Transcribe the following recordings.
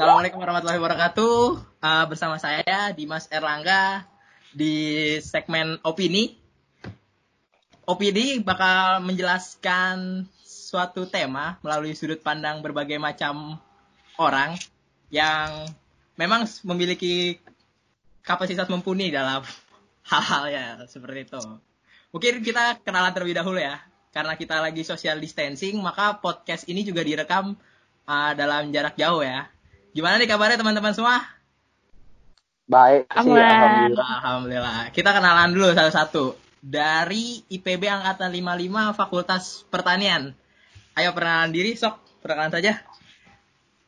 Assalamualaikum warahmatullahi wabarakatuh. Uh, bersama saya Dimas Erlangga di segmen opini. Opini bakal menjelaskan suatu tema melalui sudut pandang berbagai macam orang yang memang memiliki kapasitas mumpuni dalam hal-hal ya seperti itu. Mungkin kita kenalan terlebih dahulu ya. Karena kita lagi social distancing, maka podcast ini juga direkam uh, dalam jarak jauh ya. Gimana nih kabarnya teman-teman semua? Baik sih, alhamdulillah. Alhamdulillah. Kita kenalan dulu satu-satu. Dari IPB Angkatan 55 Fakultas Pertanian. Ayo perkenalan diri, sok. Perkenalan saja.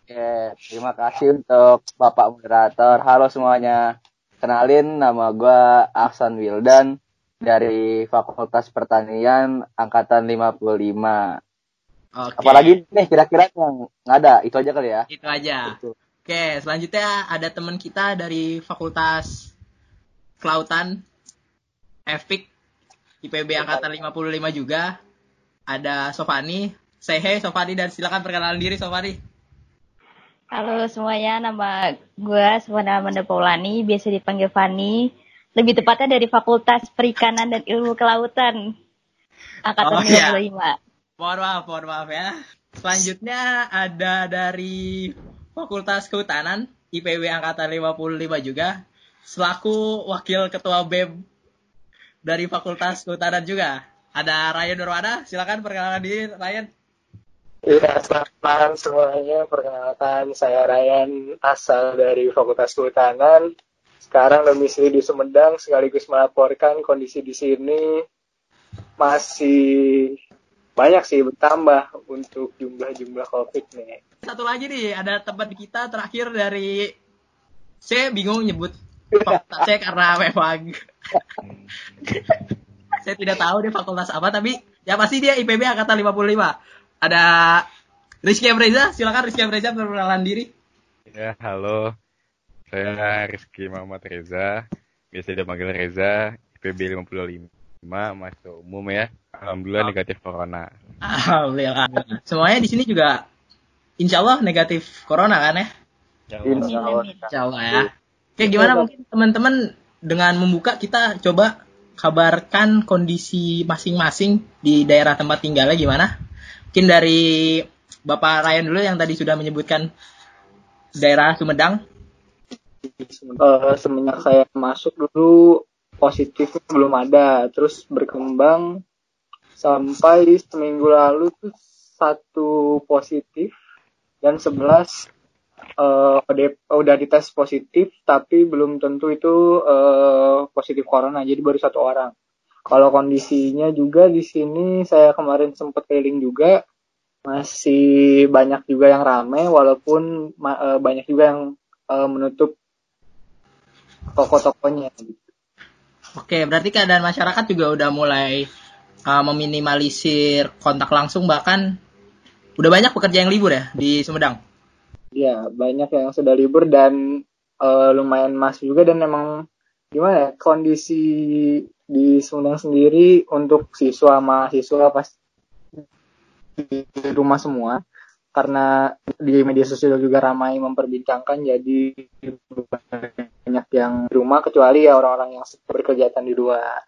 Oke, terima kasih untuk Bapak Moderator. Halo semuanya. Kenalin nama gue Aksan Wildan dari Fakultas Pertanian angkatan 55. Oke. Apalagi nih kira-kira yang nggak ada, itu aja kali ya. Itu aja. Itu. Oke, selanjutnya ada teman kita dari Fakultas Kelautan FPIK IPB angkatan 55 juga. Ada Sofani. Say hey Sofani dan silakan perkenalan diri Sofani. Halo semuanya, nama gue Sofana Amanda Paulani, biasa dipanggil Fani lebih tepatnya dari Fakultas Perikanan dan Ilmu Kelautan angkatan oh, 55. Iya. Mohon maaf, mohon maaf ya. Selanjutnya ada dari Fakultas Kehutanan IPB angkatan 55 juga selaku wakil ketua BEM dari Fakultas Kehutanan juga. Ada Ryan Nurwana, silakan perkenalkan diri Ryan. Iya, selamat malam semuanya. Perkenalkan, saya Ryan, asal dari Fakultas Kehutanan sekarang domisili di Sumedang sekaligus melaporkan kondisi di sini masih banyak sih bertambah untuk jumlah-jumlah COVID nih. Satu lagi nih, ada tempat kita terakhir dari saya bingung nyebut saya karena memang saya tidak tahu dia fakultas apa tapi ya pasti dia IPB angkatan 55. Ada Rizky Amreza, silakan Rizky Amreza perkenalan diri. Ya, halo. Saya Rizky Muhammad Reza, biasa dipanggil Reza, IPB 55, masuk umum ya. Alhamdulillah negatif corona. Alhamdulillah. Semuanya di sini juga insya Allah negatif corona kan ya? Insya Allah. Insya Allah ya. Oke gimana mungkin teman-teman dengan membuka kita coba kabarkan kondisi masing-masing di daerah tempat tinggalnya gimana? Mungkin dari Bapak Ryan dulu yang tadi sudah menyebutkan daerah Sumedang uh, semenjak saya masuk dulu positif belum ada. Terus berkembang sampai seminggu lalu tuh satu positif dan sebelas uh, udah dites positif tapi belum tentu itu uh, positif corona. Jadi baru satu orang. Kalau kondisinya juga di sini saya kemarin sempat keliling juga masih banyak juga yang ramai walaupun uh, banyak juga yang uh, menutup toko-tokonya. Oke, berarti keadaan masyarakat juga udah mulai uh, meminimalisir kontak langsung bahkan udah banyak pekerja yang libur ya di Sumedang. Iya, banyak yang sudah libur dan uh, lumayan masuk juga dan memang gimana ya kondisi di Sumedang sendiri untuk siswa mahasiswa pas di rumah semua karena di media sosial juga ramai memperbincangkan jadi banyak yang di rumah kecuali ya orang-orang yang berkegiatan di luar.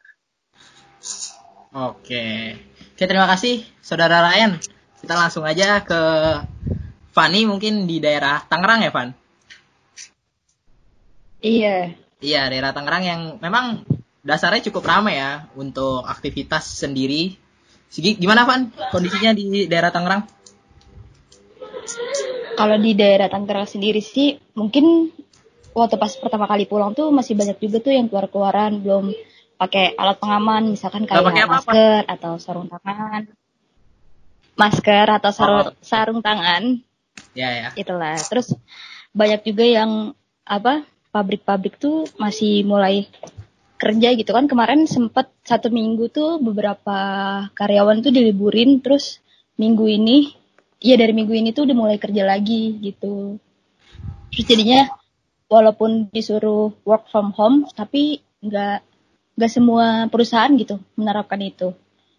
Oke. Oke, terima kasih Saudara Ryan. Kita langsung aja ke Fani mungkin di daerah Tangerang ya, Van? Iya. Iya, daerah Tangerang yang memang dasarnya cukup ramai ya untuk aktivitas sendiri. Sigi, gimana Van kondisinya di daerah Tangerang? Kalau di daerah Tangerang sendiri sih mungkin waktu pas pertama kali pulang tuh masih banyak juga tuh yang keluar-keluaran belum pakai alat pengaman misalkan kayak apa -apa. masker atau sarung tangan. Masker atau sarung oh. sarung tangan. Ya ya. Itulah. Terus banyak juga yang apa pabrik-pabrik tuh masih mulai kerja gitu kan. Kemarin sempat satu minggu tuh beberapa karyawan tuh diliburin terus minggu ini iya dari minggu ini tuh udah mulai kerja lagi gitu terus jadinya walaupun disuruh work from home tapi nggak nggak semua perusahaan gitu menerapkan itu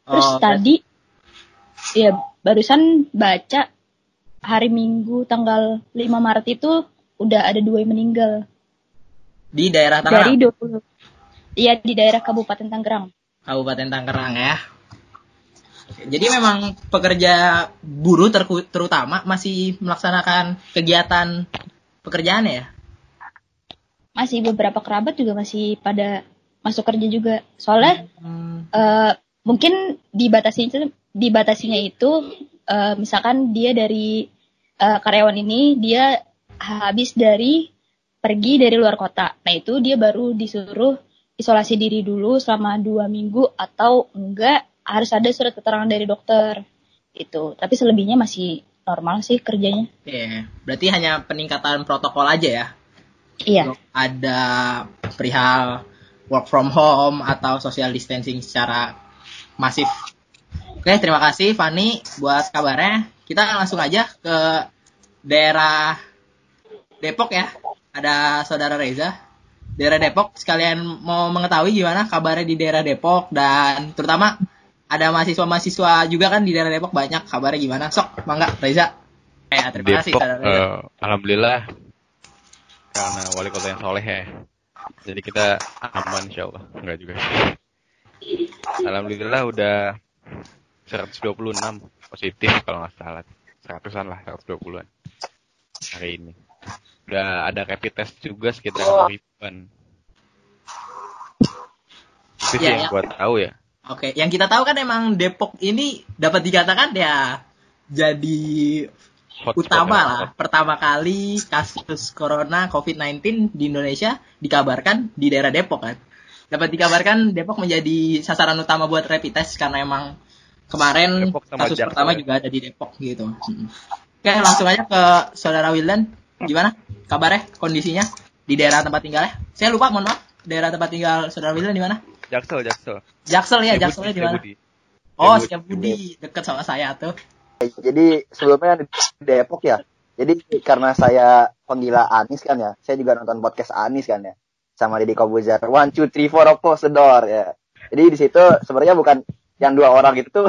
terus oh, tadi ya barusan baca hari Minggu tanggal 5 Maret itu udah ada dua yang meninggal Di daerah Tangerang. dari 20 Iya di daerah Kabupaten Tangerang. Kabupaten Tangerang ya. Jadi memang pekerja buruh terutama masih melaksanakan kegiatan pekerjaannya ya. Masih beberapa kerabat juga masih pada masuk kerja juga. Soalnya Hmm, eh, mungkin dibatasi itu dibatasinya itu eh, misalkan dia dari eh, karyawan ini dia habis dari pergi dari luar kota. Nah itu dia baru disuruh isolasi diri dulu selama dua minggu atau enggak harus ada surat keterangan dari dokter itu. Tapi selebihnya masih normal sih kerjanya. iya. Berarti hanya peningkatan protokol aja ya. Iya. Ada perihal work from home atau social distancing secara masif. Oke, terima kasih Fani buat kabarnya. Kita langsung aja ke daerah Depok ya. Ada saudara Reza. Daerah Depok sekalian mau mengetahui gimana kabarnya di daerah Depok dan terutama ada mahasiswa-mahasiswa juga kan di daerah Depok banyak kabarnya gimana. Sok, mangga Reza. Eh, terima kasih Depok, Reza. eh, alhamdulillah karena wali kota yang soleh ya. Jadi kita aman insya Allah. Enggak juga. Alhamdulillah udah 126 positif kalau nggak salah. 100-an lah, 120-an hari ini. Udah ada rapid test juga sekitar ribuan. Itu sih Iya, yang iya. gua tahu ya. Oke, yang kita tahu kan emang Depok ini dapat dikatakan ya jadi Hotspot utama ya. lah. Pertama kali kasus corona COVID-19 di Indonesia dikabarkan di daerah Depok kan. Dapat dikabarkan Depok menjadi sasaran utama buat rapid test karena emang kemarin kasus Jaksel pertama ya. juga ada di Depok gitu. Oke, langsung aja ke Saudara Wildan. Gimana kabarnya, kondisinya di daerah tempat tinggalnya? Saya lupa, mohon maaf. Daerah tempat tinggal Saudara Wildan di mana? Jaksel, Jaksel. Jaksel ya, Jakselnya di mana? Oh, Setiabudi. Setiabudi, deket sama saya tuh. Jadi sebelumnya di Depok ya. Jadi karena saya penggila Anis kan ya, saya juga nonton podcast Anis kan ya, sama Deddy Kobuzer. One, two, three, four, the door ya. Jadi di situ sebenarnya bukan yang dua orang itu tuh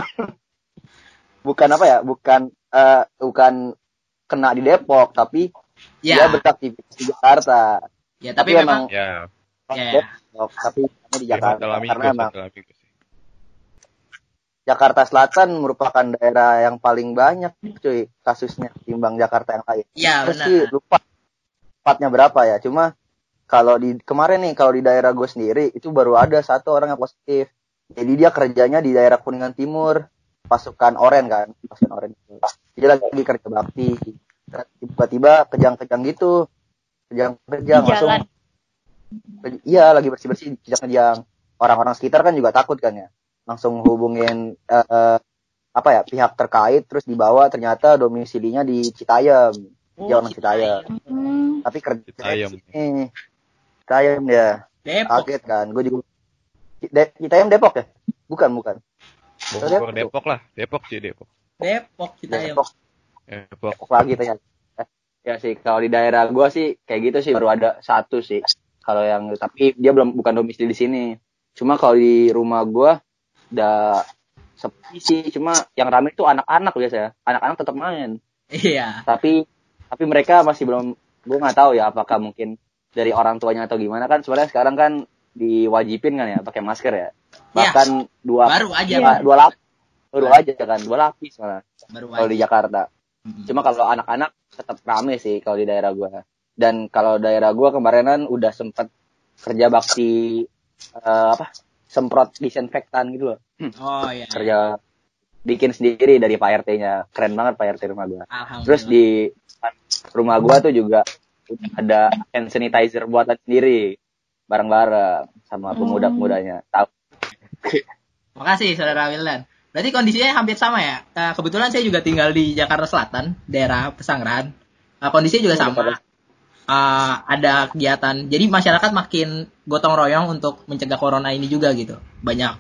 bukan apa ya, bukan eh, bukan kena di Depok, tapi dia Ya, beraktivitas di Jakarta. ya tapi, tapi memang Ya, Ya. Depok, tapi di ya Jakarta dalam karena minggu, emang dalam minggu sih. Jakarta Selatan merupakan daerah yang paling banyak cuy kasusnya timbang Jakarta yang lain. ya Terus benar. sih lupa tepatnya berapa ya. Cuma kalau di kemarin nih kalau di daerah gue sendiri itu baru ada satu orang yang positif. Jadi dia kerjanya di daerah Kuningan Timur, pasukan Oren kan, pasukan Oren. Dia lagi kerja bakti. Tiba-tiba kejang-kejang gitu. Kejang-kejang langsung. Jalan. Iya, lagi bersih-bersih kejang-kejang. Orang-orang sekitar kan juga takut kan ya. Langsung hubungin eh, eh, apa ya pihak terkait terus dibawa ternyata domisilinya di Citayam. Oh, Dia orang Citayam. Hmm, Tapi kerja Citayam. di sini. Citayam ya. Depok. Kaget kan. Gue juga De Citayam Depok ya? Bukan, bukan. Bogor, Depok lah, Depok sih Depok. Depok kita ya. Depok, Depok. Depok lagi ternyata. Ya sih, kalau di daerah gua sih kayak gitu sih baru ada satu sih. Kalau yang tapi dia belum bukan domisili di sini. Cuma kalau di rumah gua udah sepi sih. Cuma yang rame itu anak-anak biasanya. Anak-anak tetap main. Iya. Tapi tapi mereka masih belum gua nggak tahu ya apakah mungkin dari orang tuanya atau gimana kan sebenarnya sekarang kan diwajibin kan ya pakai masker ya. Bahkan dua Baru aja, Iya. Pak. dua lapis baru aja kan dua lapis malah kalau di. Jakarta. Mm-mm. Cuma kalau anak-anak tetap rame sih kalau di daerah gua. Dan kalau daerah gua kemarinan udah sempet kerja bakti eh, apa? Semprot disinfektan gitu loh. Oh iya. Kerja bikin sendiri dari Pak RT-nya. Keren banget Pak RT rumah gua. Alhamdulillah. Terus di rumah gua tuh juga ada hand sanitizer buatan sendiri bareng-bareng sama pemuda-pemudanya. Tahu Makasih Saudara Wildan. Berarti kondisinya hampir sama ya. Eh, kebetulan saya juga tinggal di Jakarta Selatan, daerah Pesanggerahan. Eh, kondisinya juga sama. Eh, ada kegiatan. Jadi masyarakat makin gotong royong untuk mencegah corona ini juga gitu. Banyak.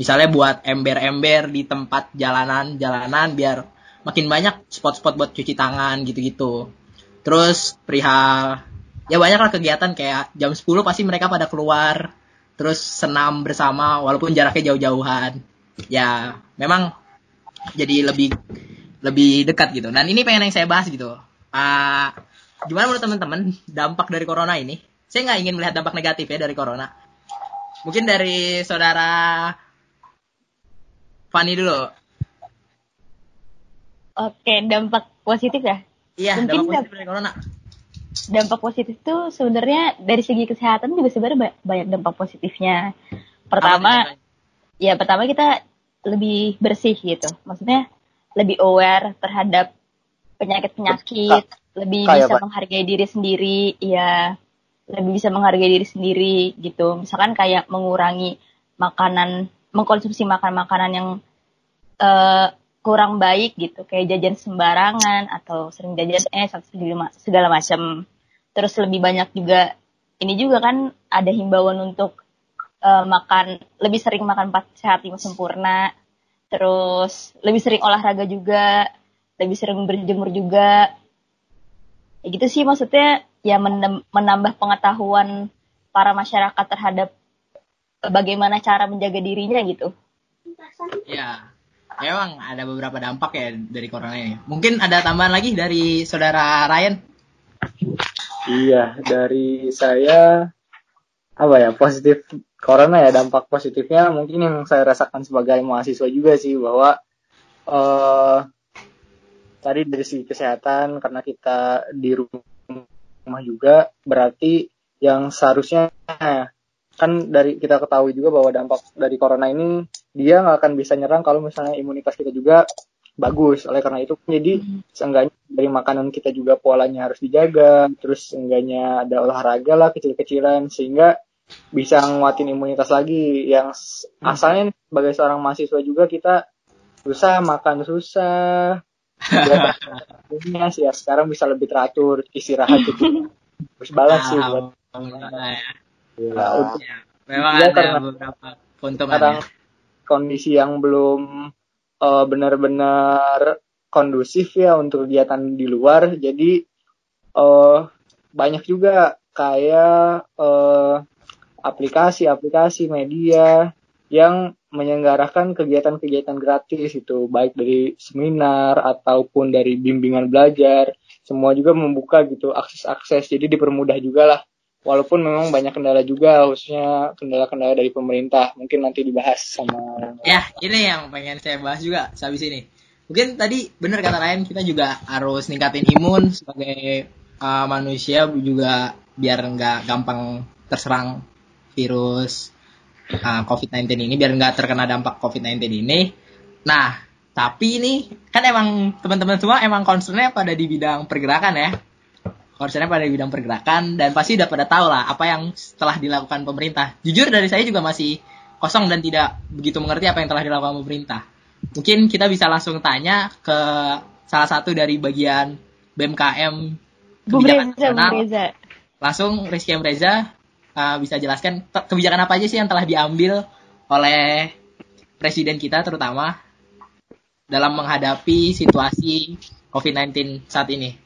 Misalnya buat ember-ember di tempat jalanan-jalanan biar makin banyak spot-spot buat cuci tangan gitu-gitu. Terus perihal ya banyak lah kegiatan kayak jam 10 pasti mereka pada keluar terus senam bersama walaupun jaraknya jauh-jauhan ya memang jadi lebih lebih dekat gitu dan ini pengen yang saya bahas gitu Ah, gimana menurut teman-teman dampak dari corona ini? Saya nggak ingin melihat dampak negatif ya dari corona. Mungkin dari saudara Fani dulu. Oke, dampak positif ya. Iya, Mungkin dampak dam- positif dari corona. Dampak positif tuh sebenarnya dari segi kesehatan juga sebenarnya ba- banyak dampak positifnya. Pertama, ya pertama kita lebih bersih gitu. Maksudnya lebih aware terhadap penyakit-penyakit, lebih Kayak bisa apa? menghargai diri sendiri, ya lebih bisa menghargai diri sendiri gitu. Misalkan kayak mengurangi makanan, mengkonsumsi makan-makanan yang eh, kurang baik gitu, kayak jajan sembarangan atau sering jajan atau segala, macam. Terus lebih banyak juga ini juga kan ada himbauan untuk eh, makan lebih sering makan empat sehat lima sempurna terus lebih sering olahraga juga lebih sering berjemur juga ya gitu sih maksudnya ya menambah pengetahuan para masyarakat terhadap bagaimana cara menjaga dirinya gitu Ya, memang ada beberapa dampak ya dari corona ini. Mungkin ada tambahan lagi dari saudara Ryan. Iya, dari saya apa ya positif corona ya dampak positifnya mungkin yang saya rasakan sebagai mahasiswa juga sih bahwa eh tadi dari segi kesehatan karena kita di rumah juga berarti yang seharusnya kan dari kita ketahui juga bahwa dampak dari corona ini dia nggak akan bisa nyerang kalau misalnya imunitas kita juga bagus. Oleh karena itu jadi seenggaknya dari makanan kita juga polanya harus dijaga terus seenggaknya ada olahraga lah kecil-kecilan sehingga bisa nguatin imunitas lagi. Yang s- asalnya sebagai seorang mahasiswa juga kita susah makan susah Kegiatan sih ya sekarang bisa lebih teratur istirahat gitu terus balance sih buat ya. Ya, untuk Ya, Memang Iya, ada karena- beberapa keuntungan ya. kondisi yang belum eh, benar-benar kondusif ya untuk kegiatan di luar jadi eh banyak juga kayak eh, aplikasi-aplikasi media yang menyelenggarakan kegiatan-kegiatan gratis itu baik dari seminar ataupun dari bimbingan belajar semua juga membuka gitu akses-akses. Jadi dipermudah juga lah. Walaupun memang banyak kendala juga khususnya kendala-kendala dari pemerintah. Mungkin nanti dibahas sama Ya, ini yang pengen saya bahas juga sehabis ini. Mungkin tadi benar kata Ryan, kita juga harus ningkatin imun sebagai uh, manusia juga biar nggak gampang terserang virus uh, COVID-19 ini, biar nggak terkena dampak COVID-19 ini. Nah, tapi ini kan emang teman-teman semua emang concernnya pada di bidang pergerakan ya. Concernnya pada di bidang pergerakan dan pasti udah pada tahu lah apa yang telah dilakukan pemerintah. Jujur dari saya juga masih kosong dan tidak begitu mengerti apa yang telah dilakukan pemerintah. Mungkin kita bisa langsung tanya ke salah satu dari bagian BMKM kebijakan Reza, nasional. Reza. Langsung Rizky M. Reza uh, bisa jelaskan kebijakan apa aja sih yang telah diambil oleh presiden kita terutama dalam menghadapi situasi COVID-19 saat ini.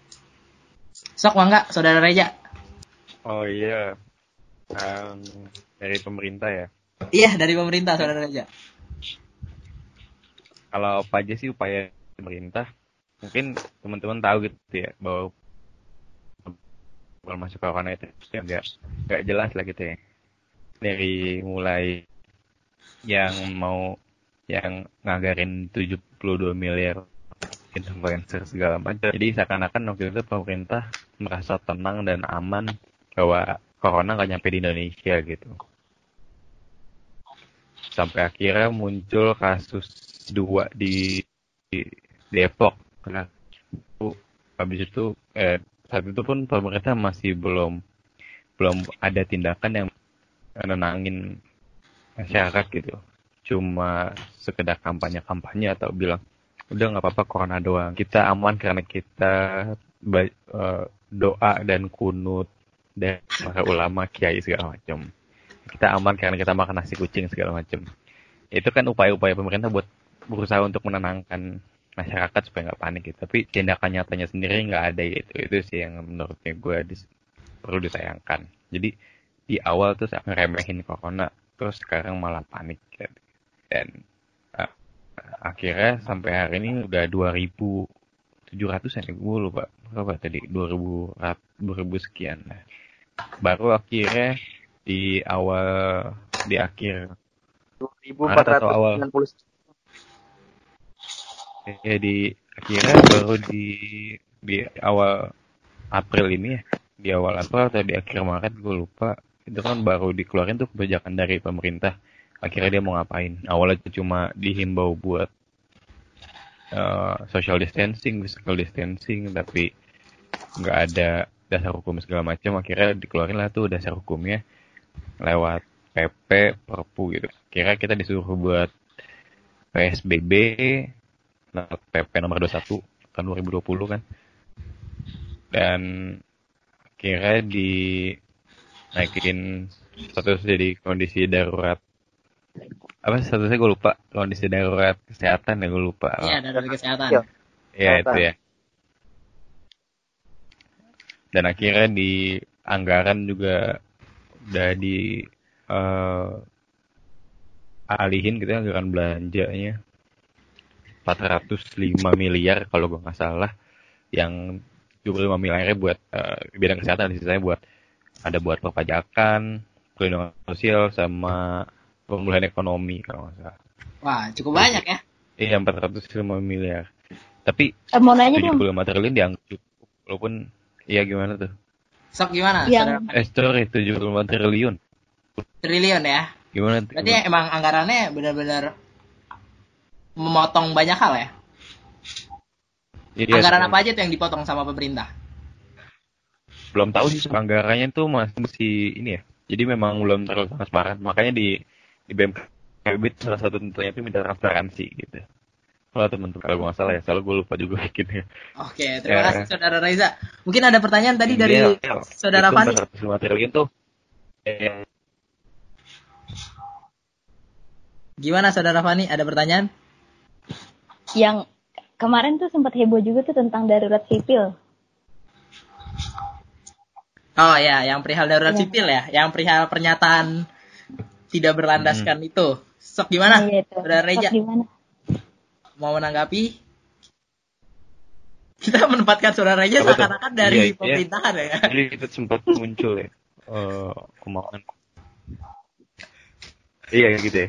Sok mangga, Saudara Reza. Oh iya. Em, dari pemerintah ya. Iya, dari pemerintah, Saudara Reza. Kalau apa aja sih upaya pemerintah? Mungkin teman-teman tahu gitu ya bahwa kalau masuk corona itu ya nggak nggak jelas lah gitu ya. Dari mulai yang mau yang ngagarin 72 miliar influencer segala macam. Jadi seakan-akan waktu itu pemerintah merasa tenang dan aman bahwa corona nggak nyampe di Indonesia gitu. Sampai akhirnya muncul kasus dua di, di Depok. Itu- habis itu eh, saat itu pun pemerintah masih belum belum ada tindakan yang nenangin masyarakat gitu. Cuma sekedar kampanye-kampanye atau bilang udah nggak apa-apa corona doang. Kita aman karena kita eh, doa dan kunut dan para ulama kiai segala macam. Kita aman karena kita makan nasi kucing segala macam. Itu kan upaya-upaya pemerintah buat berusaha untuk menenangkan masyarakat supaya nggak panik gitu. Tapi tindakan nyatanya sendiri nggak ada gitu. Itu sih yang menurutnya gue dis- perlu disayangkan. Jadi di awal tuh saya ngeremehin corona, terus sekarang malah panik gitu. Dan uh, akhirnya sampai hari ini udah 2.700 ya gue lupa berapa tadi 2000 rat- 2000 sekian lah. Baru akhirnya di awal di akhir 2490 ya di akhirnya baru di di awal April ini ya. Di awal April atau di akhir Maret gue lupa. Itu kan baru dikeluarin tuh kebijakan dari pemerintah. Akhirnya dia mau ngapain? Awalnya cuma dihimbau buat uh, social distancing physical distancing tapi nggak ada dasar hukum segala macam. Akhirnya dikeluarin lah tuh dasar hukumnya lewat PP Perpu gitu. Kira kita disuruh buat PSBB nah, PP nomor 21 tahun 2020 kan. Dan kira di naikin status jadi kondisi darurat. Apa statusnya? Gue lupa. Kondisi darurat kesehatan ya gue lupa. Iya, dari kesehatan. Iya. ya itu ya. Dan akhirnya di anggaran juga udah di eh, alihin gitu ya anggaran belanjanya 405 miliar kalau gue nggak salah yang 75 miliarnya buat eh, bidang kesehatan sisanya buat ada buat perpajakan perlindungan sosial sama pemulihan ekonomi kalau nggak salah Wah, cukup banyak ya. iya 405 miliar tapi Eh, mau nanya dong 75 triliun dianggap cukup walaupun iya gimana tuh Sok gimana? Yang- eh sorry 75 triliun Triliun ya. gimana tuh Berarti emang anggarannya benar-benar memotong banyak hal ya. Iya, Anggaran sorry. apa aja tuh yang dipotong sama pemerintah? belum tahu sih anggarannya tuh masih masih ini ya jadi memang belum terlalu transparan makanya di di BMKB itu salah satu tentunya itu minta transparansi gitu kalau teman-teman kalau nggak salah ya soalnya gue lupa juga bikinnya Oke, terima Ya. kasih Saudara Reza. Mungkin ada pertanyaan tadi dari Iya, iya. Saudara Itu Fani. 405 triliun tuh eh, Gimana Saudara Fani? Ada pertanyaan? Yang kemarin tuh sempat heboh juga tuh tentang darurat sipil Oh ya, yang perihal darurat Iya. sipil ya, yang perihal pernyataan tidak berlandaskan itu. Sok gimana? Iya, itu. Saudara Reja Sok gimana mau menanggapi? Kita menempatkan Saudara Reja seakan-akan dari Iya, iya. pemerintahan ya. jadi itu sempat muncul ya eh kemauan iya gitu ya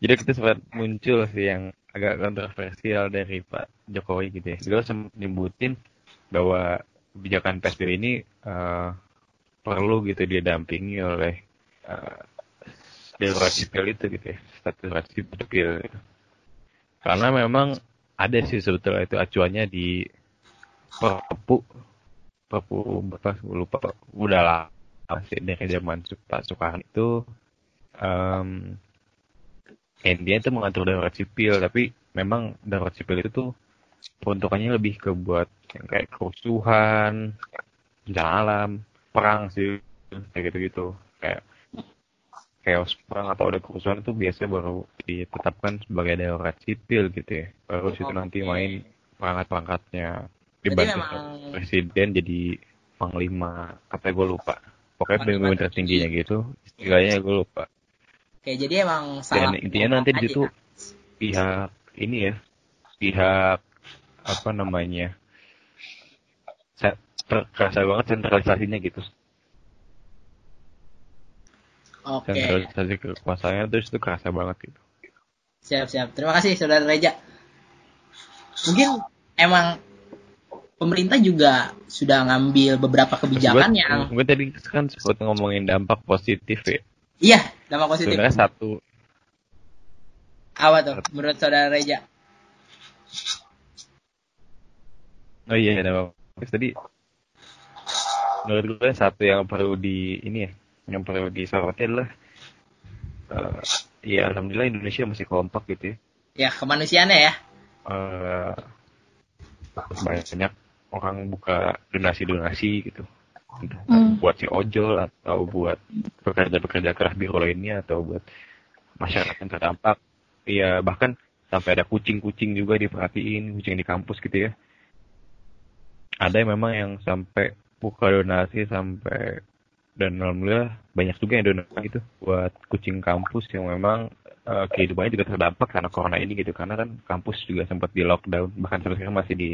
jadi kita sempat muncul sih yang agak kontroversial dari Pak Jokowi gitu ya. Beliau sempat nyebutin bahwa kebijakan PSBB ini eh, perlu gitu didampingi oleh eh, darurat sipil itu gitu ya. Status sipil gitu. karena memang ada sih sebetulnya itu acuannya di Perpu Perpu berapa lupa udah lama sih dari zaman Pak Soekarno itu um, intinya itu mengatur darurat sipil tapi memang darurat sipil itu tuh peruntukannya lebih ke buat yang kayak kerusuhan bencana alam perang sih kayak gitu gitu kayak chaos perang atau ada kerusuhan itu biasanya baru ditetapkan sebagai darurat sipil gitu ya. Baru situ nanti main perangkat-perangkatnya. Dibantu memang- presiden jadi panglima kata gue lupa. Pokoknya pemimpin tertingginya gitu istilahnya gue lupa Oke, jadi emang salah. dan intinya nanti di situ pihak ini ya pihak apa namanya saya terasa banget sentralisasinya gitu Oke, sentralisasi kekuasaannya terus itu kerasa banget gitu siap-siap. Terima kasih Saudara Reja. Mungkin emang pemerintah juga sudah ngambil beberapa kebijakan Gue- yang gue tadi kan sempat ngomongin dampak positif ya iya dampak positif. sebenarnya satu Apa tuh menurut Saudara Reja? oh iya dampak positif tadi menurut gue satu yang perlu di ini ya yang perlu disoroti adalah eh, ya alhamdulillah Indonesia masih kompak gitu ya Ya kemanusiaannya ya. eh banyak orang buka donasi-donasi gitu Entah Hmm. buat si ojol atau buat pekerja-pekerja keras biro lainnya atau buat masyarakat yang terdampak ya bahkan sampai ada kucing-kucing juga diperhatiin kucing di kampus gitu ya ada yang memang yang sampai buka donasi sampai dan alhamdulillah banyak juga yang donasi itu buat kucing kampus yang memang eh, kehidupannya juga terdampak karena corona ini gitu karena kan kampus juga sempat di lockdown bahkan sampai sekarang masih di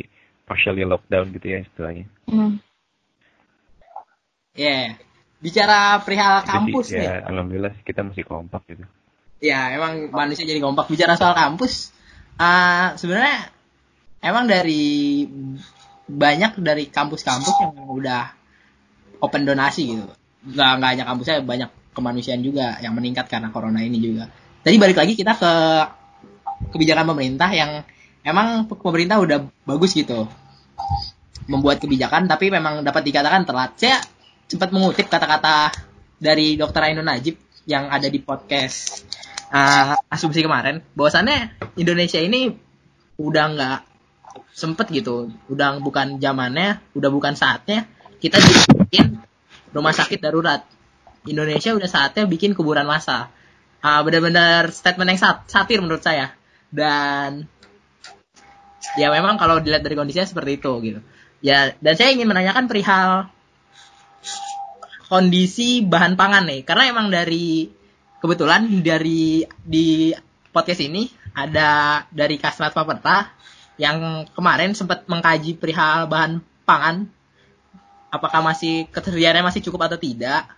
partially lockdown gitu ya istilahnya. Hmm. Ya, bicara perihal Jadi, kampus ya, nih. alhamdulillah kita masih kompak gitu. Ya, emang manusia jadi kompak. Bicara soal kampus, ah sebenarnya emang dari banyak dari kampus-kampus yang udah open donasi gitu. Nggak, nggak hanya kampusnya, banyak kemanusiaan juga yang meningkat karena corona ini juga. Tadi balik lagi kita ke kebijakan pemerintah yang emang pemerintah udah bagus gitu membuat kebijakan tapi memang dapat dikatakan telat. Saya sempat mengutip kata-kata dari Dr. Ainun Najib yang ada di podcast uh, asumsi kemarin bahwasannya Indonesia ini udah nggak sempet gitu. Udah bukan zamannya udah bukan saatnya kita bikin rumah sakit darurat. Indonesia udah saatnya bikin kuburan massa. Uh, benar-benar statement yang sat satir menurut saya. Dan ya memang kalau dilihat dari kondisinya seperti itu gitu. Ya dan saya ingin menanyakan perihal kondisi bahan pangan nih. Karena emang dari kebetulan dari di podcast ini ada dari Kasrat Paperta yang kemarin sempat mengkaji perihal bahan pangan. Apakah masih ketersediaannya masih cukup atau tidak.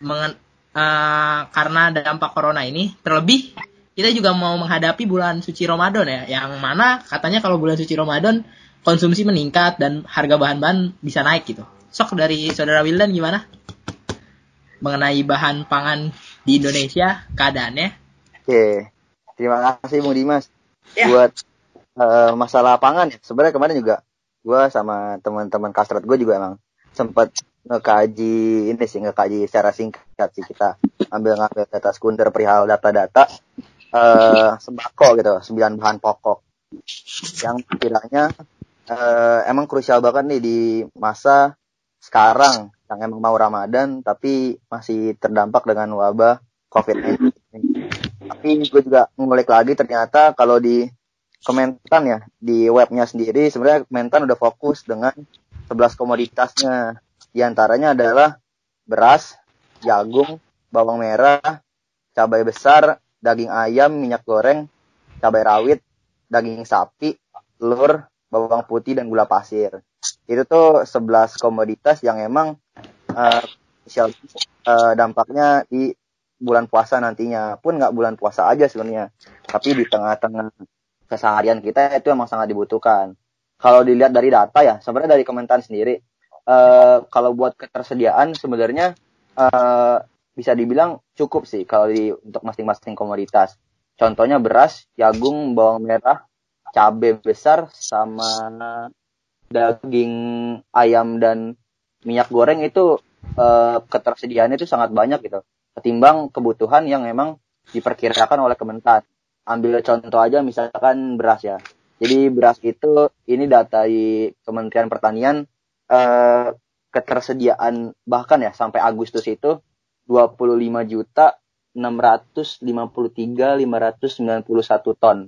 Mengen, uh, karena dampak corona ini terlebih kita juga mau menghadapi bulan suci Ramadan ya yang mana katanya kalau bulan suci Ramadan konsumsi meningkat dan harga bahan-bahan bisa naik gitu sok dari saudara Wildan gimana mengenai bahan pangan di Indonesia keadaannya Oke, terima kasih Bung Dimas Ya. buat eh, masalah pangan ya. Sebenarnya kemarin juga gue sama teman-teman kastrat gue juga emang sempat ngekaji ini sih ngekaji secara singkat sih kita ambil ngambil data sekunder perihal data-data eh, sembako gitu, sembilan bahan pokok yang kiranya eh, emang krusial banget nih di masa sekarang yang emang mau Ramadan tapi masih terdampak dengan wabah COVID-19. Tapi gue juga ngulik lagi ternyata kalau di Kementan ya di webnya sendiri sebenarnya Kementan udah fokus dengan 11 komoditasnya. Di antaranya adalah beras, jagung, bawang merah, cabai besar, daging ayam, minyak goreng, cabai rawit, daging sapi, telur, bawang putih dan gula pasir. Itu tuh 11 komoditas yang emang eh, dampaknya di bulan puasa nantinya. Pun nggak bulan puasa aja sebenarnya, tapi di tengah-tengah keseharian kita itu emang sangat dibutuhkan. Kalau dilihat dari data ya, sebenarnya dari Kementan sendiri, eh, kalau buat ketersediaan sebenarnya eh, bisa dibilang cukup sih kalau di untuk masing-masing komoditas. Contohnya beras, jagung, bawang merah, cabai besar, sama daging ayam dan minyak goreng itu eh, ketersediaannya itu sangat banyak gitu. Ketimbang kebutuhan yang memang diperkirakan oleh Kementan. Ambil contoh aja misalkan beras ya. Jadi beras itu ini data di Kementerian Pertanian eh, ketersediaan bahkan ya sampai Agustus itu 25 juta 653 591 ton.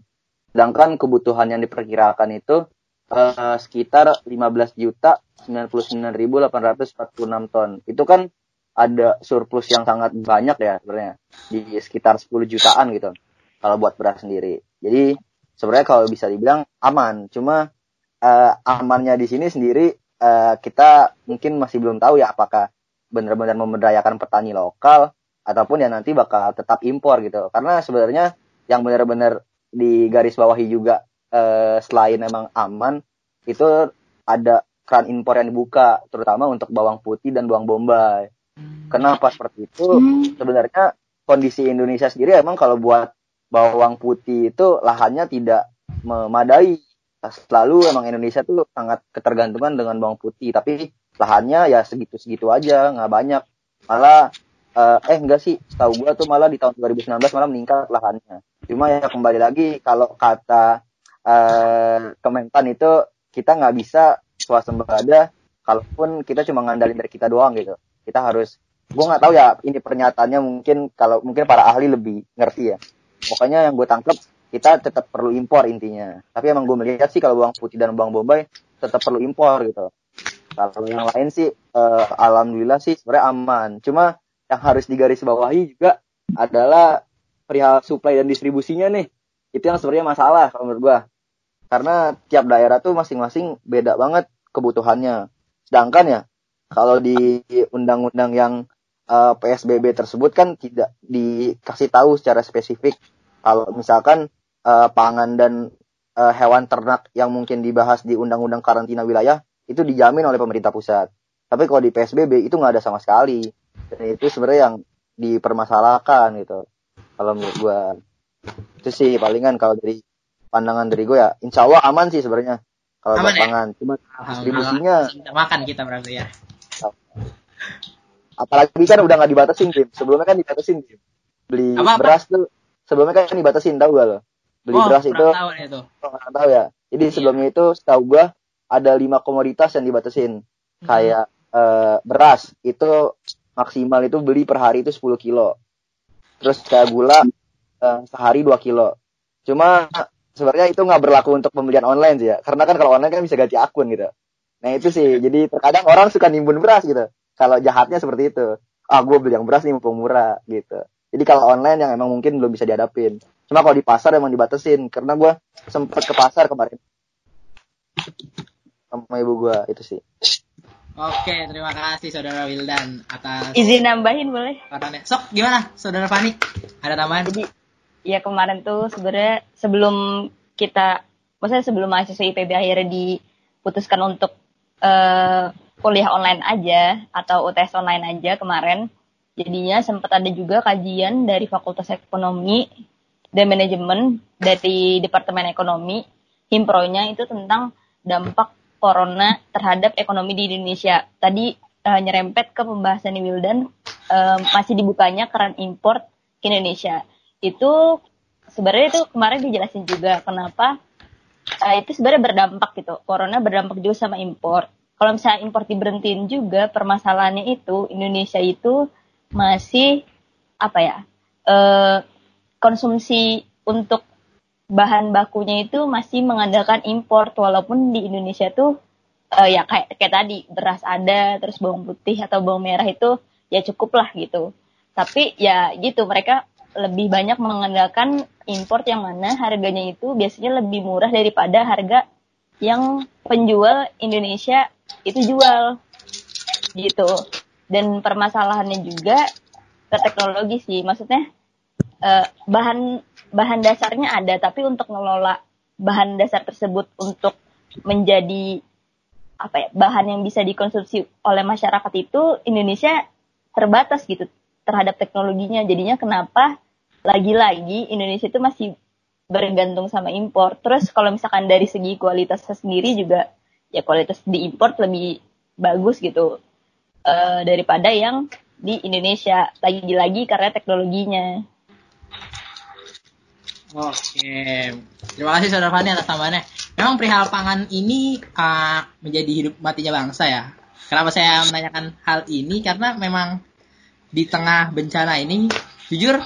Sedangkan kebutuhan yang diperkirakan itu eh, sekitar 15 juta 99.846 ton. Itu kan ada surplus yang sangat banyak ya sebenarnya di sekitar 10 jutaan gitu kalau buat beras sendiri. Jadi sebenarnya kalau bisa dibilang aman, cuma eh, amannya di sini sendiri eh, kita mungkin masih belum tahu ya apakah benar-benar memberdayakan petani lokal ataupun ya nanti bakal tetap impor gitu. Karena sebenarnya yang benar-benar di garis bawahi juga eh, selain emang aman itu ada keran impor yang dibuka terutama untuk bawang putih dan bawang bombay. Kenapa seperti itu? Hmm. Sebenarnya kondisi Indonesia sendiri emang kalau buat bawang putih itu lahannya tidak memadai. Selalu emang Indonesia tuh sangat ketergantungan dengan bawang putih, tapi lahannya ya segitu-segitu aja, nggak banyak. Malah eh, eh enggak sih, tahu gua tuh malah di tahun 2019 malah meningkat lahannya. Cuma ya kembali lagi kalau kata eh, Kementan itu kita nggak bisa swasembada kalaupun kita cuma ngandalin dari kita doang gitu. Kita harus gue nggak tahu ya ini pernyataannya mungkin kalau mungkin para ahli lebih ngerti ya. Pokoknya yang gue tangkap kita tetap perlu impor intinya. Tapi emang gue melihat sih kalau bawang putih dan bawang bombay tetap perlu impor gitu. Kalau yang lain sih eh, alhamdulillah sih sebenarnya aman. Cuma yang harus digarisbawahi juga adalah perihal supply dan distribusinya nih. Itu yang sebenarnya masalah kalau menurut gua. Karena tiap daerah tuh masing-masing beda banget kebutuhannya. Sedangkan ya kalau di undang-undang yang uh, eh, PSBB tersebut kan tidak dikasih tahu secara spesifik kalau misalkan uh, pangan dan uh, hewan ternak yang mungkin dibahas di undang-undang karantina wilayah itu dijamin oleh pemerintah pusat. Tapi kalau di PSBB itu nggak ada sama sekali. Dan itu sebenarnya yang dipermasalahkan gitu. Kalau menurut gua itu sih palingan kalau dari pandangan dari gue ya insya Allah aman sih sebenarnya kalau aman, ya? cuma distribusinya makan kita berarti ya apalagi kan udah nggak dibatasin tim sebelumnya kan dibatasin tim beli Apa -apa? beras tuh sebelumnya kan dibatasin tahu gak lo beli oh, beras itu tahu, itu. Oh, tahu ya jadi iya. sebelumnya itu setahu gue ada lima komoditas yang dibatasin hmm. kayak uh, beras itu maksimal itu beli per hari itu 10 kilo terus kayak gula uh, sehari 2 kilo cuma sebenarnya itu nggak berlaku untuk pembelian online sih ya. Karena kan kalau online kan bisa ganti akun gitu. Nah itu sih. Jadi terkadang orang suka nimbun beras gitu. Kalau jahatnya seperti itu. Ah gue beli yang beras nih mumpung murah gitu. Jadi kalau online yang emang mungkin belum bisa dihadapin. Cuma kalau di pasar emang dibatasin. Karena gue sempet ke pasar kemarin. Sama ibu gue itu sih. Oke, terima kasih Saudara Wildan atas izin nambahin boleh. Sok gimana? Saudara Fani? Ada tambahan? Jadi ya kemarin tuh sebenarnya sebelum kita maksudnya sebelum mahasiswa IPB akhirnya diputuskan untuk uh, kuliah online aja atau UTS online aja kemarin jadinya sempat ada juga kajian dari Fakultas Ekonomi dan Manajemen dari Departemen Ekonomi himpronya itu tentang dampak corona terhadap ekonomi di Indonesia. Tadi uh, nyerempet ke pembahasan Wildan uh, masih dibukanya keran import ke Indonesia itu sebenarnya itu kemarin dijelasin juga kenapa uh, itu sebenarnya berdampak gitu. Corona berdampak juga sama impor. Kalau misalnya impor diberhentiin juga, permasalahannya itu Indonesia itu masih apa ya? Uh, konsumsi untuk bahan bakunya itu masih mengandalkan impor walaupun di Indonesia tuh uh, ya kayak kayak tadi beras ada terus bawang putih atau bawang merah itu ya cukup lah gitu tapi ya gitu mereka lebih banyak mengandalkan import yang mana harganya itu biasanya lebih murah daripada harga yang penjual Indonesia itu jual. Gitu. Dan permasalahannya juga ke teknologi sih. Maksudnya eh, bahan bahan dasarnya ada tapi untuk ngelola bahan dasar tersebut untuk menjadi apa ya bahan yang bisa dikonsumsi oleh masyarakat itu Indonesia terbatas gitu terhadap teknologinya. Jadinya kenapa lagi-lagi Indonesia itu masih bergantung sama impor. Terus kalau misalkan dari segi kualitasnya sendiri juga ya kualitas di impor lebih bagus gitu uh, daripada yang di Indonesia. Lagi-lagi karena teknologinya. Oke, terima kasih Saudara Fani atas tambahannya. Memang perihal pangan ini uh, menjadi hidup matinya bangsa ya. Kenapa saya menanyakan hal ini? Karena memang di tengah bencana ini, jujur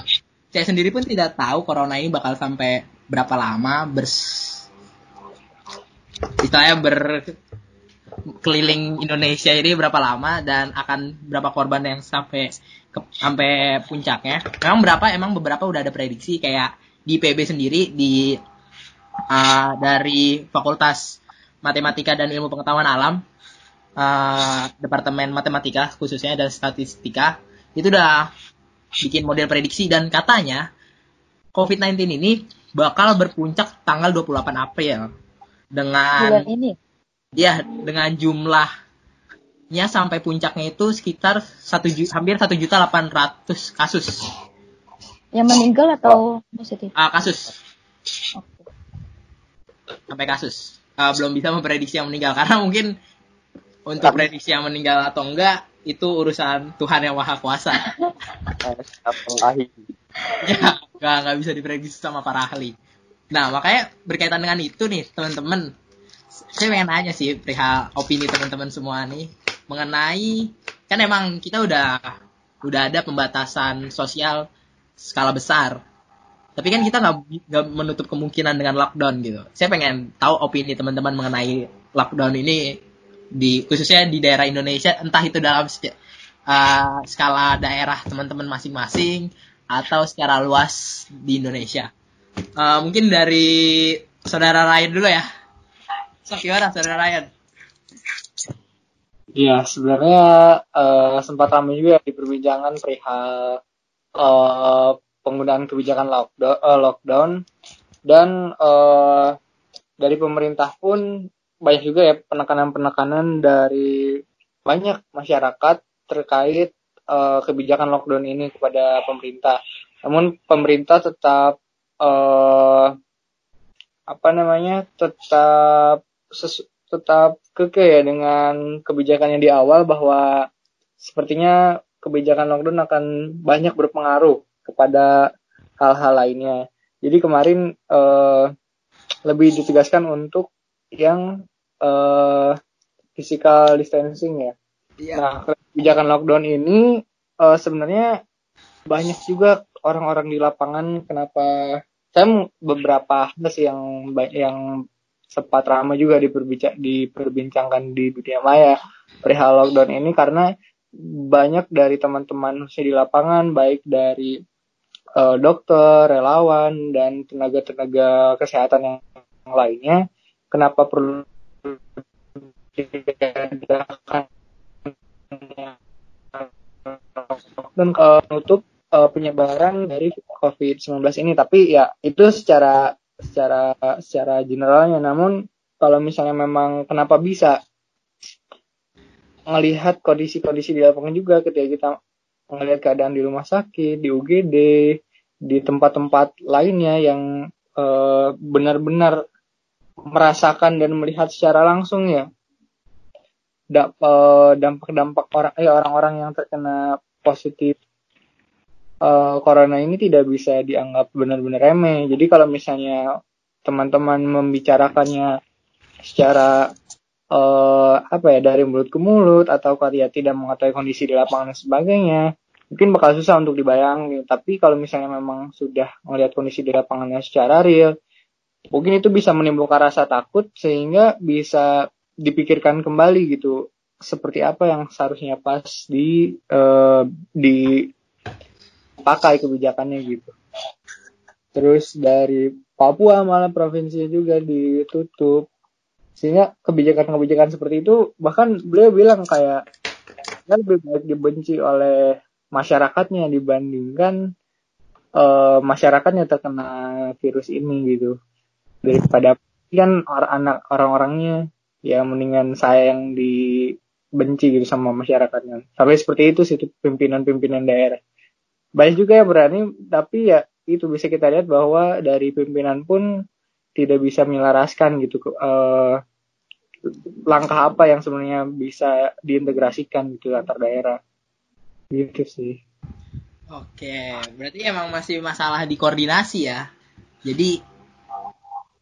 saya sendiri pun tidak tahu corona ini bakal sampai berapa lama bers istilahnya berkeliling Indonesia ini berapa lama dan akan berapa korban yang sampai ke, sampai puncaknya. Memang berapa emang beberapa udah ada prediksi kayak di PB sendiri di uh, dari Fakultas Matematika dan Ilmu Pengetahuan Alam uh, Departemen Matematika khususnya dan Statistika itu udah bikin model prediksi dan katanya COVID-19 ini bakal berpuncak tanggal 28 April dengan ini. Ya, dengan jumlahnya sampai puncaknya itu sekitar satu hampir satu juta delapan ratus kasus. Yang meninggal atau positif? Uh, kasus. Sampai kasus. Uh, belum bisa memprediksi yang meninggal karena mungkin untuk prediksi yang meninggal atau enggak itu urusan Tuhan yang maha kuasa. ya, nggak nggak bisa diprediksi sama para ahli. Nah makanya berkaitan dengan itu nih teman-teman, saya pengen nanya sih perihal opini teman-teman semua nih mengenai kan emang kita udah udah ada pembatasan sosial skala besar. Tapi kan kita nggak menutup kemungkinan dengan lockdown gitu. Saya pengen tahu opini teman-teman mengenai lockdown ini di khususnya di daerah Indonesia entah itu dalam uh, skala daerah teman-teman masing-masing atau secara luas di Indonesia. Uh, mungkin dari saudara Ryan dulu ya. So, gimana saudara Ryan? Iya, sebenarnya eh, sempat ramai juga di perbincangan perihal eh, penggunaan kebijakan lockdown, eh, lockdown dan eh, dari pemerintah pun banyak juga ya penekanan-penekanan dari banyak masyarakat terkait eh, kebijakan lockdown ini kepada pemerintah. Namun pemerintah tetap eh, apa namanya tetap sesu- tetap keke ya dengan kebijakannya di awal bahwa sepertinya kebijakan lockdown akan banyak berpengaruh kepada hal-hal lainnya. Jadi kemarin eh, lebih ditegaskan untuk yang eh, physical distancing ya. Iya. Nah, kebijakan lockdown ini eh, sebenarnya banyak juga orang-orang di lapangan kenapa saya beberapa hal sih yang yang sempat ramai juga diperbincang diperbincangkan di dunia maya perihal lockdown ini karena banyak dari teman-teman khususnya di lapangan baik dari eh, dokter, relawan dan tenaga-tenaga kesehatan yang lainnya kenapa perlu dan menutup eh, penyebaran dari COVID-19 ini. Tapi ya itu secara secara secara generalnya. Namun kalau misalnya memang kenapa bisa melihat kondisi-kondisi di lapangan juga ketika kita melihat keadaan di rumah sakit, di UGD, di tempat-tempat lainnya yang eh, benar-benar merasakan dan melihat secara langsung ya eh, dampak-dampak orang eh orang-orang yang terkena positif eh, corona ini tidak bisa dianggap benar-benar remeh. Jadi kalau misalnya teman-teman membicarakannya secara eh, apa ya dari mulut ke mulut atau ya tidak mengetahui kondisi di lapangan dan sebagainya, mungkin bakal susah untuk dibayangin. Tapi kalau misalnya memang sudah melihat kondisi di lapangannya secara real, mungkin itu bisa menimbulkan rasa takut sehingga bisa dipikirkan kembali gitu seperti apa yang seharusnya pas di eh, dipakai kebijakannya gitu. Terus dari Papua malah provinsinya juga ditutup. Sehingga kebijakan-kebijakan seperti itu bahkan beliau bilang kayak kan lebih baik dibenci oleh masyarakatnya dibandingkan eh, masyarakatnya terkena virus ini gitu daripada kan anak orang-orangnya ya mendingan saya yang dibenci gitu sama masyarakatnya. Sampai seperti itu sih pimpinan-pimpinan daerah. Banyak juga yang berani tapi ya itu bisa kita lihat bahwa dari pimpinan pun tidak bisa menyelaraskan gitu eh, langkah apa yang sebenarnya bisa diintegrasikan gitu antar daerah. Gitu sih. Oke, berarti emang masih masalah di koordinasi ya. Jadi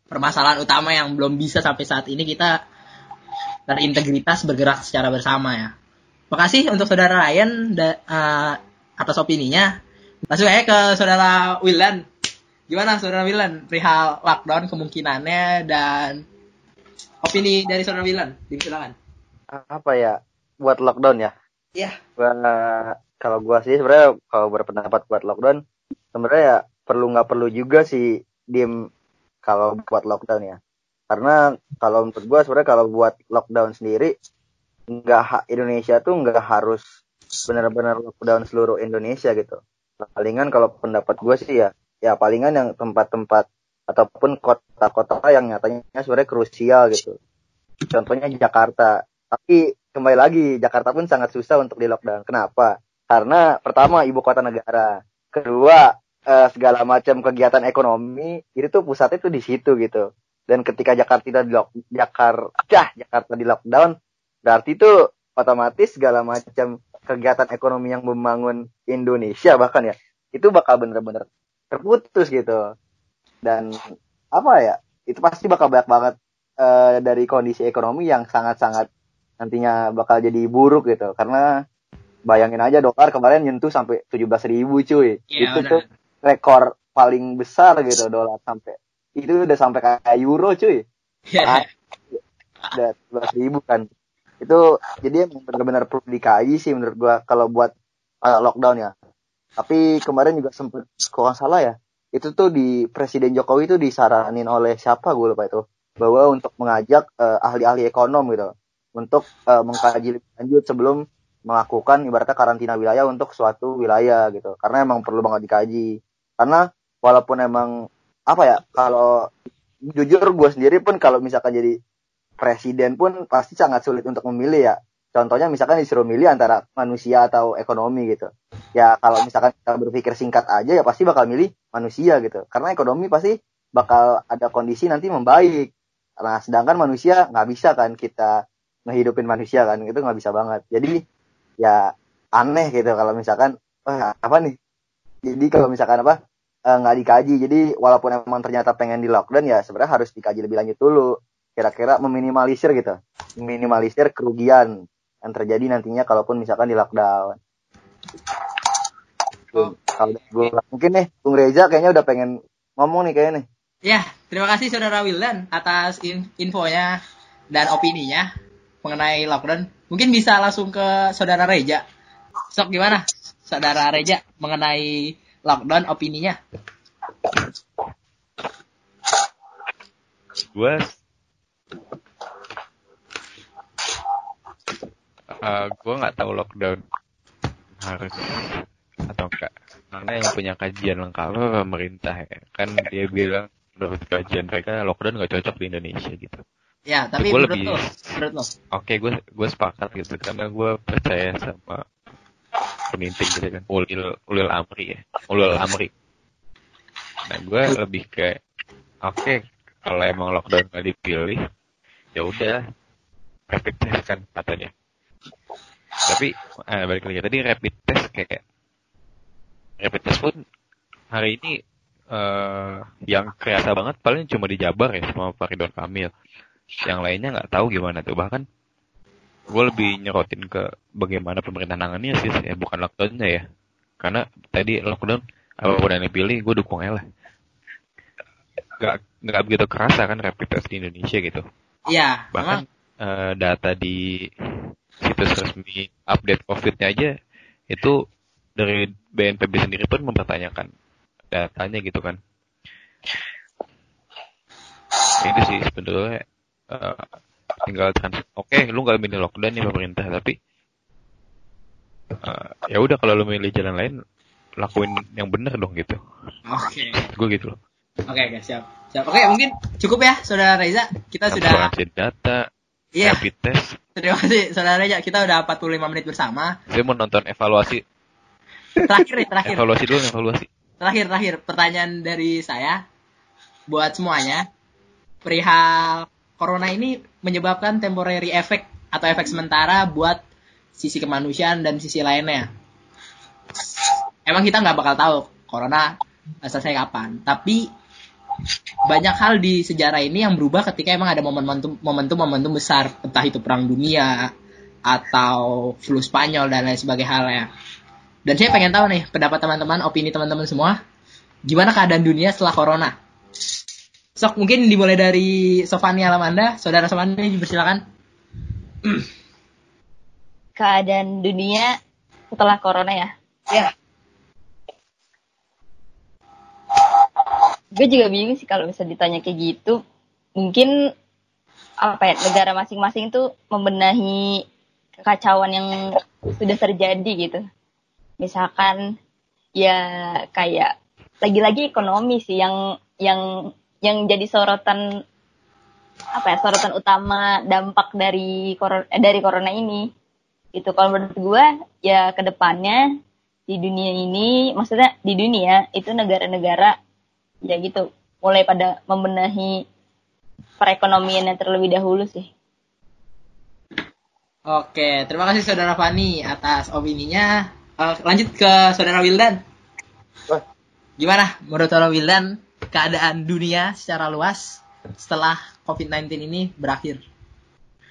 permasalahan utama yang belum bisa sampai saat ini kita berintegritas bergerak secara bersama ya. Makasih untuk saudara Ryan da, eh, atas opininya. Langsung aja ke saudara Willan. Gimana saudara Willan perihal lockdown kemungkinannya dan opini dari saudara Willan? Silakan. Apa ya buat lockdown ya? Iya. Gua kalau gua sih sebenarnya kalau berpendapat buat lockdown sebenarnya ya perlu nggak perlu juga sih diem kalau buat lockdown ya. Karena kalau menurut gua sebenarnya kalau buat lockdown sendiri nggak Indonesia tuh nggak harus benar-benar lockdown seluruh Indonesia gitu. Palingan kalau pendapat gua sih ya ya palingan yang tempat-tempat ataupun kota-kota yang nyatanya sebenarnya krusial gitu. Contohnya Jakarta. Tapi kembali lagi Jakarta pun sangat susah untuk di lockdown. Kenapa? Karena pertama ibu kota negara, kedua eh, segala macam kegiatan ekonomi itu tuh pusatnya tuh di situ gitu. Dan ketika Jakarta tidak di lock, Jakarta Jakarta di lockdown, berarti tuh otomatis segala macam kegiatan ekonomi yang membangun Indonesia bahkan ya itu bakal bener-bener terputus gitu. Dan apa ya? Itu pasti bakal banyak banget eh, dari kondisi ekonomi yang sangat-sangat nantinya bakal jadi buruk gitu karena bayangin aja dolar kemarin nyentuh sampai 17.000 ribu cuy Iya, itu tuh rekor paling besar gitu dolar sampai itu udah sampai kayak euro cuy. Iya. udah 17 ribu kan. Itu jadi emang benar-benar perlu dikaji sih menurut gua kalau buat uh, lockdown ya. Tapi kemarin juga sempet kalau nggak salah ya itu tuh di Presiden Jokowi itu disaranin oleh siapa gue lupa itu. Bahwa untuk mengajak uh, ahli-ahli ekonom gitu untuk uh, mengkaji lebih lanjut sebelum melakukan ibaratnya karantina wilayah untuk suatu wilayah gitu. Karena emang perlu banget dikaji karena walaupun emang apa ya kalau jujur gue sendiri pun kalau misalkan jadi presiden pun pasti sangat sulit untuk memilih ya Contohnya misalkan disuruh milih antara manusia atau ekonomi gitu. Ya kalau misalkan kita berpikir singkat aja ya pasti bakal milih manusia gitu. Karena ekonomi pasti bakal ada kondisi nanti membaik. Nah sedangkan manusia nggak bisa kan kita ngehidupin manusia kan itu nggak bisa banget. Jadi ya aneh gitu kalau misalkan oh, apa nih. Jadi kalau misalkan apa eh, nggak dikaji. Jadi walaupun emang ternyata pengen di lockdown ya sebenarnya harus dikaji lebih lanjut dulu. Kira-kira meminimalisir gitu, meminimalisir kerugian yang terjadi nantinya kalaupun misalkan di lockdown. Kalau gue mungkin nih Bung Reza kayaknya udah pengen ngomong nih kayaknya nih. Ya, terima kasih Saudara Wildan atas infonya dan opininya mengenai lockdown. Mungkin bisa langsung ke Saudara Reja. Sok gimana Saudara Reja mengenai lockdown opininya? Gue uh, gue nggak tahu lockdown harus atau enggak. Karena yang punya kajian lengkap pemerintah ya. Kan dia bilang menurut kajian mereka lockdown nggak cocok di Indonesia gitu. Ya tapi gue lebih oke okay, gue gue sepakat gitu. Karena gue percaya sama peninting gitu kan. Ulil ulil amri ya. Ulil amri. Nah gue lebih ke oke okay, kalau emang lockdown nggak dipilih ya udah rapid test kan katanya. Tapi eh, balik lagi tadi rapid test kayak rapid test pun hari ini uh, yang kerasa banget paling cuma di Jabar ya sama Pak Ridwan Kamil. Yang lainnya nggak tahu gimana tuh bahkan gue lebih nyerotin ke bagaimana pemerintah nangannya sih ya bukan lockdownnya ya. Karena tadi lockdown apa pun yang dipilih gue dukung lah. Nggak nggak begitu kerasa kan rapid test di Indonesia gitu. Iya bahkan uh, data di situs resmi update COVID-nya aja itu dari BNPB sendiri pun mempertanyakan datanya gitu kan. Itu sih sebenarnya uh, tinggal. Oke, okay, lu nggak milih lockdown nih pemerintah, tapi uh, ya udah kalau lu milih jalan lain, lakuin yang benar dong gitu. Oke. Okay. Gue gitu loh. Oke, okay, okay, siap. Siap. Oke, okay, mungkin cukup ya, Saudara Reza. Kita sudah data, Iya. Test. Terima kasih saudara ya. Kita udah 45 menit bersama. Saya mau nonton evaluasi. Terakhir nih, terakhir. Evaluasi dulu, evaluasi. Terakhir, terakhir. Pertanyaan dari saya buat semuanya. Perihal corona ini menyebabkan temporary effect atau efek sementara buat sisi kemanusiaan dan sisi lainnya. Emang kita nggak bakal tahu corona selesai kapan. Tapi banyak hal di sejarah ini yang berubah ketika emang ada momentum momentum besar entah itu perang dunia atau flu Spanyol dan lain sebagainya hal ya. Dan saya pengen tahu nih pendapat teman-teman, opini teman-teman semua, gimana keadaan dunia setelah corona? Sok mungkin dimulai dari Sofani Alamanda, saudara Sofani bersilakan. Keadaan dunia setelah corona ya? Ya. gue juga bingung sih kalau bisa ditanya kayak gitu mungkin apa ya negara masing-masing tuh membenahi kekacauan yang sudah terjadi gitu misalkan ya kayak lagi-lagi ekonomi sih yang yang yang jadi sorotan apa ya sorotan utama dampak dari corona, eh, dari corona ini itu kalau menurut gue ya ke depannya di dunia ini maksudnya di dunia itu negara-negara ya gitu mulai pada membenahi perekonomian yang terlebih dahulu sih. Oke, terima kasih saudara Fani atas opininya. Uh, lanjut ke saudara Wildan. Gimana menurut saudara Wildan keadaan dunia secara luas setelah COVID-19 ini berakhir?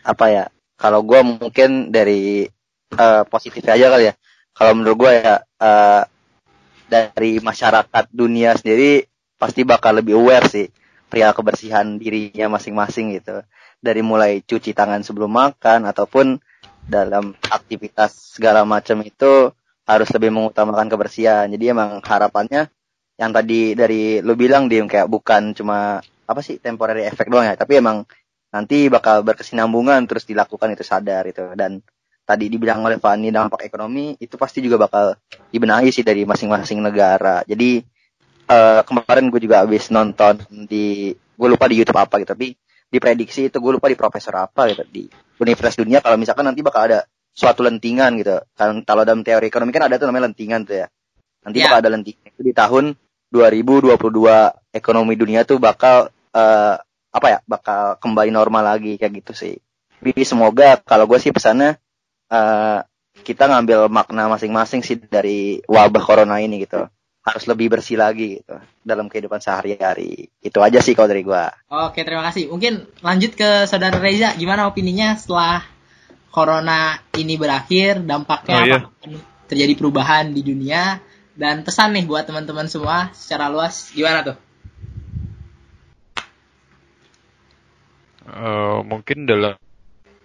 Apa ya? Kalau gue mungkin dari uh, positif aja kali ya. Kalau menurut gue ya uh, dari masyarakat dunia sendiri pasti bakal lebih aware sih perihal kebersihan dirinya masing-masing gitu. Dari mulai cuci tangan sebelum makan ataupun dalam aktivitas segala macam itu harus lebih mengutamakan kebersihan. Jadi emang harapannya yang tadi dari lu bilang Dim kayak bukan cuma apa sih temporary effect doang ya, tapi emang nanti bakal berkesinambungan terus dilakukan itu sadar itu dan tadi dibilang oleh Fani dampak ekonomi itu pasti juga bakal dibenahi sih dari masing-masing negara. Jadi uh, kemarin gue juga habis nonton di gue lupa di YouTube apa gitu. Tapi diprediksi itu gue lupa di profesor apa gitu. Di universitas dunia kalau misalkan nanti bakal ada suatu lentingan gitu. Kan kalau dalam teori ekonomi kan ada tuh namanya lentingan tuh ya. Nanti yeah. bakal ada lentingan itu di tahun 2022 ekonomi dunia tuh bakal uh, apa ya bakal kembali normal lagi kayak gitu sih. Jadi semoga kalau gue sih pesannya uh, kita ngambil makna masing-masing sih dari wabah corona ini gitu. Harus lebih bersih lagi gitu dalam kehidupan sehari-hari. Itu aja sih kalau dari gue. Oke, terima kasih. Mungkin lanjut ke saudara Reza, gimana opininya setelah corona ini berakhir, dampaknya oh, iya. apa terjadi perubahan di dunia dan pesan nih buat teman-teman semua secara luas gimana tuh? Uh, mungkin dalam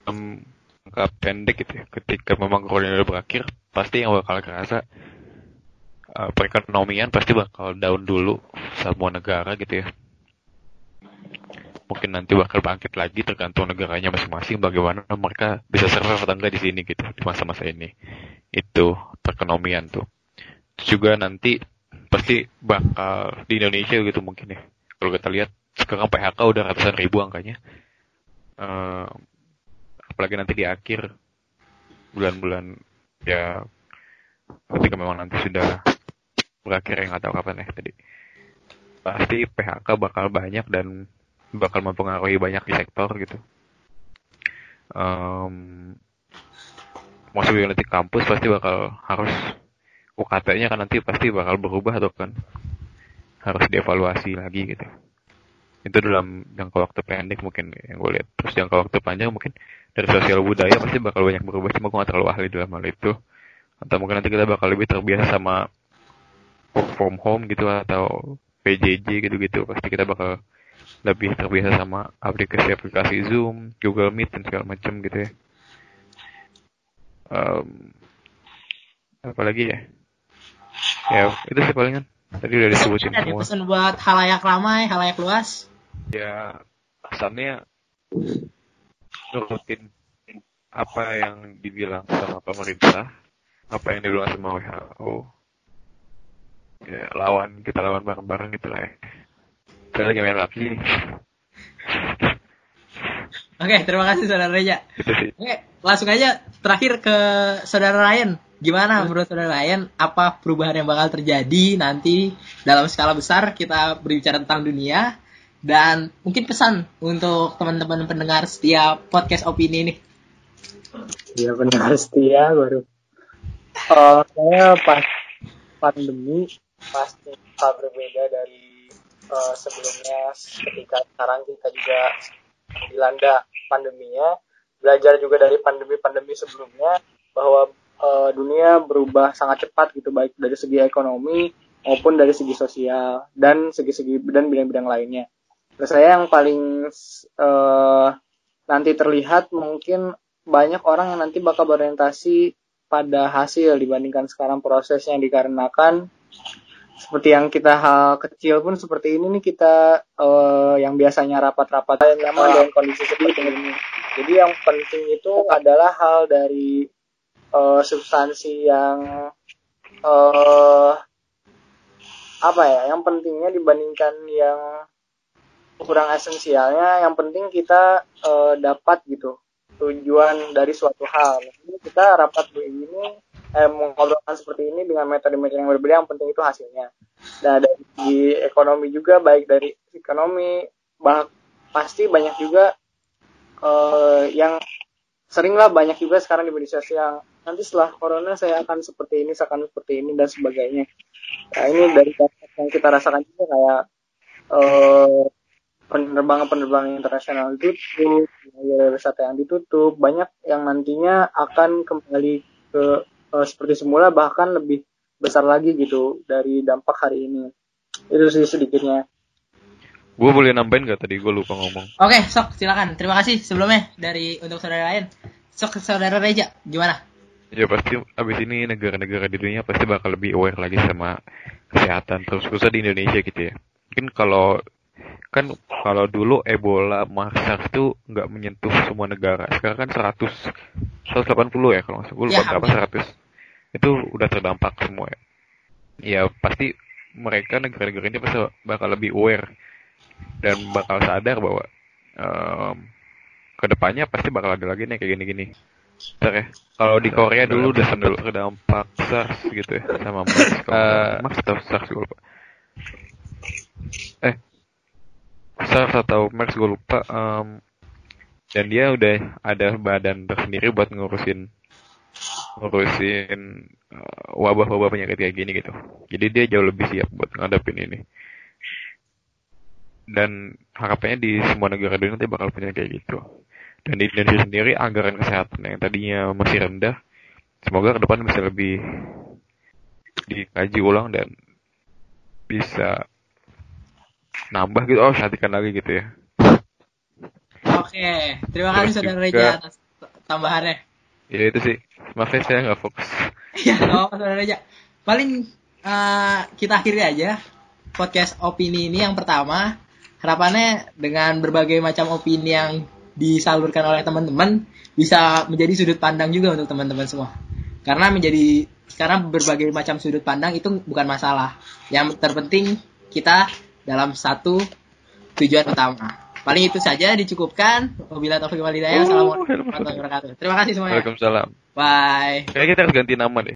jangka pendek gitu ya, ketika memang corona berakhir, pasti yang bakal kerasa uh, perekonomian pasti bakal down dulu semua negara gitu ya. Mungkin nanti bakal bangkit lagi tergantung negaranya masing-masing bagaimana mereka bisa survive atau enggak di sini gitu di masa-masa ini. Itu perekonomian tuh juga nanti pasti bakal di Indonesia gitu mungkin ya. Kalau kita lihat sekarang PHK udah ratusan ribu angkanya. Uh, apalagi nanti di akhir bulan-bulan ya ketika memang nanti sudah berakhir yang nggak kapan ya tadi pasti PHK bakal banyak dan bakal mempengaruhi banyak di sektor gitu um, masuk nanti kampus pasti bakal harus UKT-nya kan nanti pasti bakal berubah atau kan. Harus dievaluasi lagi gitu. Itu dalam jangka waktu pendek mungkin yang gue lihat. Terus jangka waktu panjang mungkin dari sosial budaya pasti bakal banyak berubah. Cuma gue gak terlalu ahli dalam hal itu. Atau mungkin nanti kita bakal lebih terbiasa sama work from home gitu atau PJJ gitu-gitu. Pasti kita bakal lebih terbiasa sama aplikasi-aplikasi Zoom, Google Meet dan segala macam gitu ya. Um, apalagi ya? Ya itu sih palingan tadi udah disebutin ada semua. pesan buat halayak ramai halayak luas. Ya asalnya nurutin apa yang dibilang sama pemerintah apa yang dibilang sama WHO ya lawan kita lawan bareng-bareng gitu lah ya. Kita lagi main lagi Oke, terima kasih saudara Reja. Oke, langsung aja terakhir ke saudara Ryan. Gimana menurut saudara Ryan? Apa perubahan yang bakal terjadi nanti dalam skala besar kita berbicara tentang dunia dan mungkin pesan untuk teman-teman pendengar setia podcast opini ini. Iya pendengar setia baru. Uh, saya pas pandemi pasti berbeda dari uh, sebelumnya ketika sekarang kita juga dilanda pandeminya, belajar juga dari pandemi-pandemi sebelumnya bahwa uh, dunia berubah sangat cepat gitu baik dari segi ekonomi maupun dari segi sosial dan segi-segi dan bidang-bidang lainnya. Terus saya yang paling uh, nanti terlihat mungkin banyak orang yang nanti bakal berorientasi pada hasil dibandingkan sekarang prosesnya dikarenakan seperti yang kita hal kecil pun seperti ini nih kita uh, yang biasanya rapat-rapat memang dengan kondisi seperti ini. Jadi yang penting itu adalah hal dari uh, substansi yang uh, apa ya? Yang pentingnya dibandingkan yang kurang esensialnya, yang penting kita uh, dapat gitu tujuan dari suatu hal. Jadi kita rapat begini eh, mengobrolkan seperti ini dengan metode-metode yang berbeda yang penting itu hasilnya nah dari ekonomi juga baik dari ekonomi bah pasti banyak juga eh, yang sering lah banyak juga sekarang di media sosial yang nanti setelah corona saya akan seperti ini saya akan seperti ini dan sebagainya. Nah ini dari yang kita rasakan juga kayak eh, penerbangan-penerbangan internasional ditutup, wisata yang ditutup, banyak yang nantinya akan kembali ke uh, seperti semula bahkan lebih besar lagi gitu dari dampak hari ini. Itu sih sedikitnya. Gue boleh nambahin gak tadi? Gue lupa ngomong. Oke sok silakan. Terima kasih sebelumnya dari untuk saudara lain. Sok saudara Reja gimana Ya pasti abis ini negara-negara di dunia pasti bakal lebih aware lagi sama kesehatan terus khususnya di Indonesia gitu ya. Mungkin kalau kan kalau dulu Ebola, SARS itu nggak menyentuh semua negara. Sekarang kan 100 180 ya kalau nggak salah. Lupa Ya, berapa hampir. 100. Itu udah terdampak semua ya. Ya pasti mereka negara-negara ini pasti bakal lebih aware dan bakal sadar bahwa em, ke depannya pasti bakal ada lagi nih kayak gini-gini. Ntar ya. Kalau di Korea dulu udah sempat terdampak SARS gitu ya sama nggak salah. MERS atau SARS gue lupa. Eh, SARS atau MERS gue lupa. em, dan dia udah ada badan tersendiri buat ngurusin ngurusin eh, wabah-wabah penyakit kayak gini gitu. Jadi dia jauh lebih siap buat ngadepin ini. Dan harapannya di semua negara dunia nanti bakal punya kayak gitu. Dan di Indonesia sendiri anggaran kesehatan yang tadinya masih rendah, semoga ke depan bisa lebih dikaji ulang dan bisa nambah gitu. Oh, perhatikan lagi gitu ya. Oke, terima kasih Terus saudara Reja atas tambahannya. Ya itu sih. Maaf ya saya nggak fokus. Ya, nggak apa-apa saudara Reja. Paling eh, kita akhiri aja podcast opini ini yang pertama. Harapannya dengan berbagai macam opini yang disalurkan oleh teman-teman bisa menjadi sudut pandang juga untuk teman-teman semua. Karena menjadi karena berbagai macam sudut pandang itu bukan masalah. Yang terpenting kita dalam satu tujuan utama. Paling itu saja dicukupkan. Wabillahi taufiq wal hidayah. Oh, Assalamualaikum warahmatullahi wabarakatuh. Terima kasih semuanya. Waalaikumsalam. Bye. Kayaknya kita harus ganti nama deh.